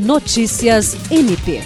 Notícias MP.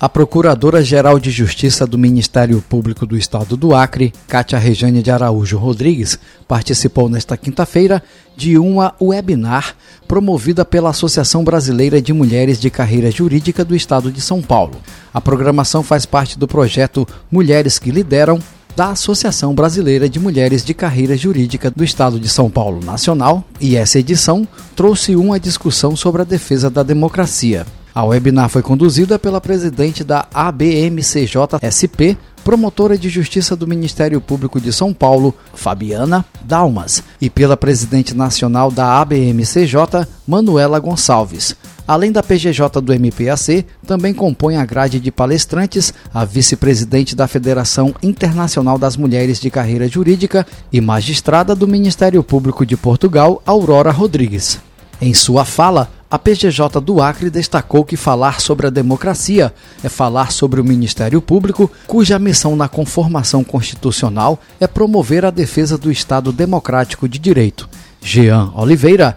A Procuradora-Geral de Justiça do Ministério Público do Estado do Acre, Cátia Rejane de Araújo Rodrigues, participou nesta quinta-feira de uma webinar promovida pela Associação Brasileira de Mulheres de Carreira Jurídica do Estado de São Paulo. A programação faz parte do projeto Mulheres que Lideram da Associação Brasileira de Mulheres de Carreira Jurídica do Estado de São Paulo Nacional, e essa edição trouxe uma discussão sobre a defesa da democracia. A webinar foi conduzida pela presidente da ABMCJ-SP, promotora de justiça do Ministério Público de São Paulo, Fabiana Dalmas, e pela presidente nacional da ABMCJ, Manuela Gonçalves. Além da PGJ do MPAC, também compõe a grade de palestrantes a vice-presidente da Federação Internacional das Mulheres de Carreira Jurídica e magistrada do Ministério Público de Portugal, Aurora Rodrigues. Em sua fala, a PGJ do Acre destacou que falar sobre a democracia é falar sobre o Ministério Público, cuja missão na conformação constitucional é promover a defesa do Estado democrático de direito. Jean Oliveira,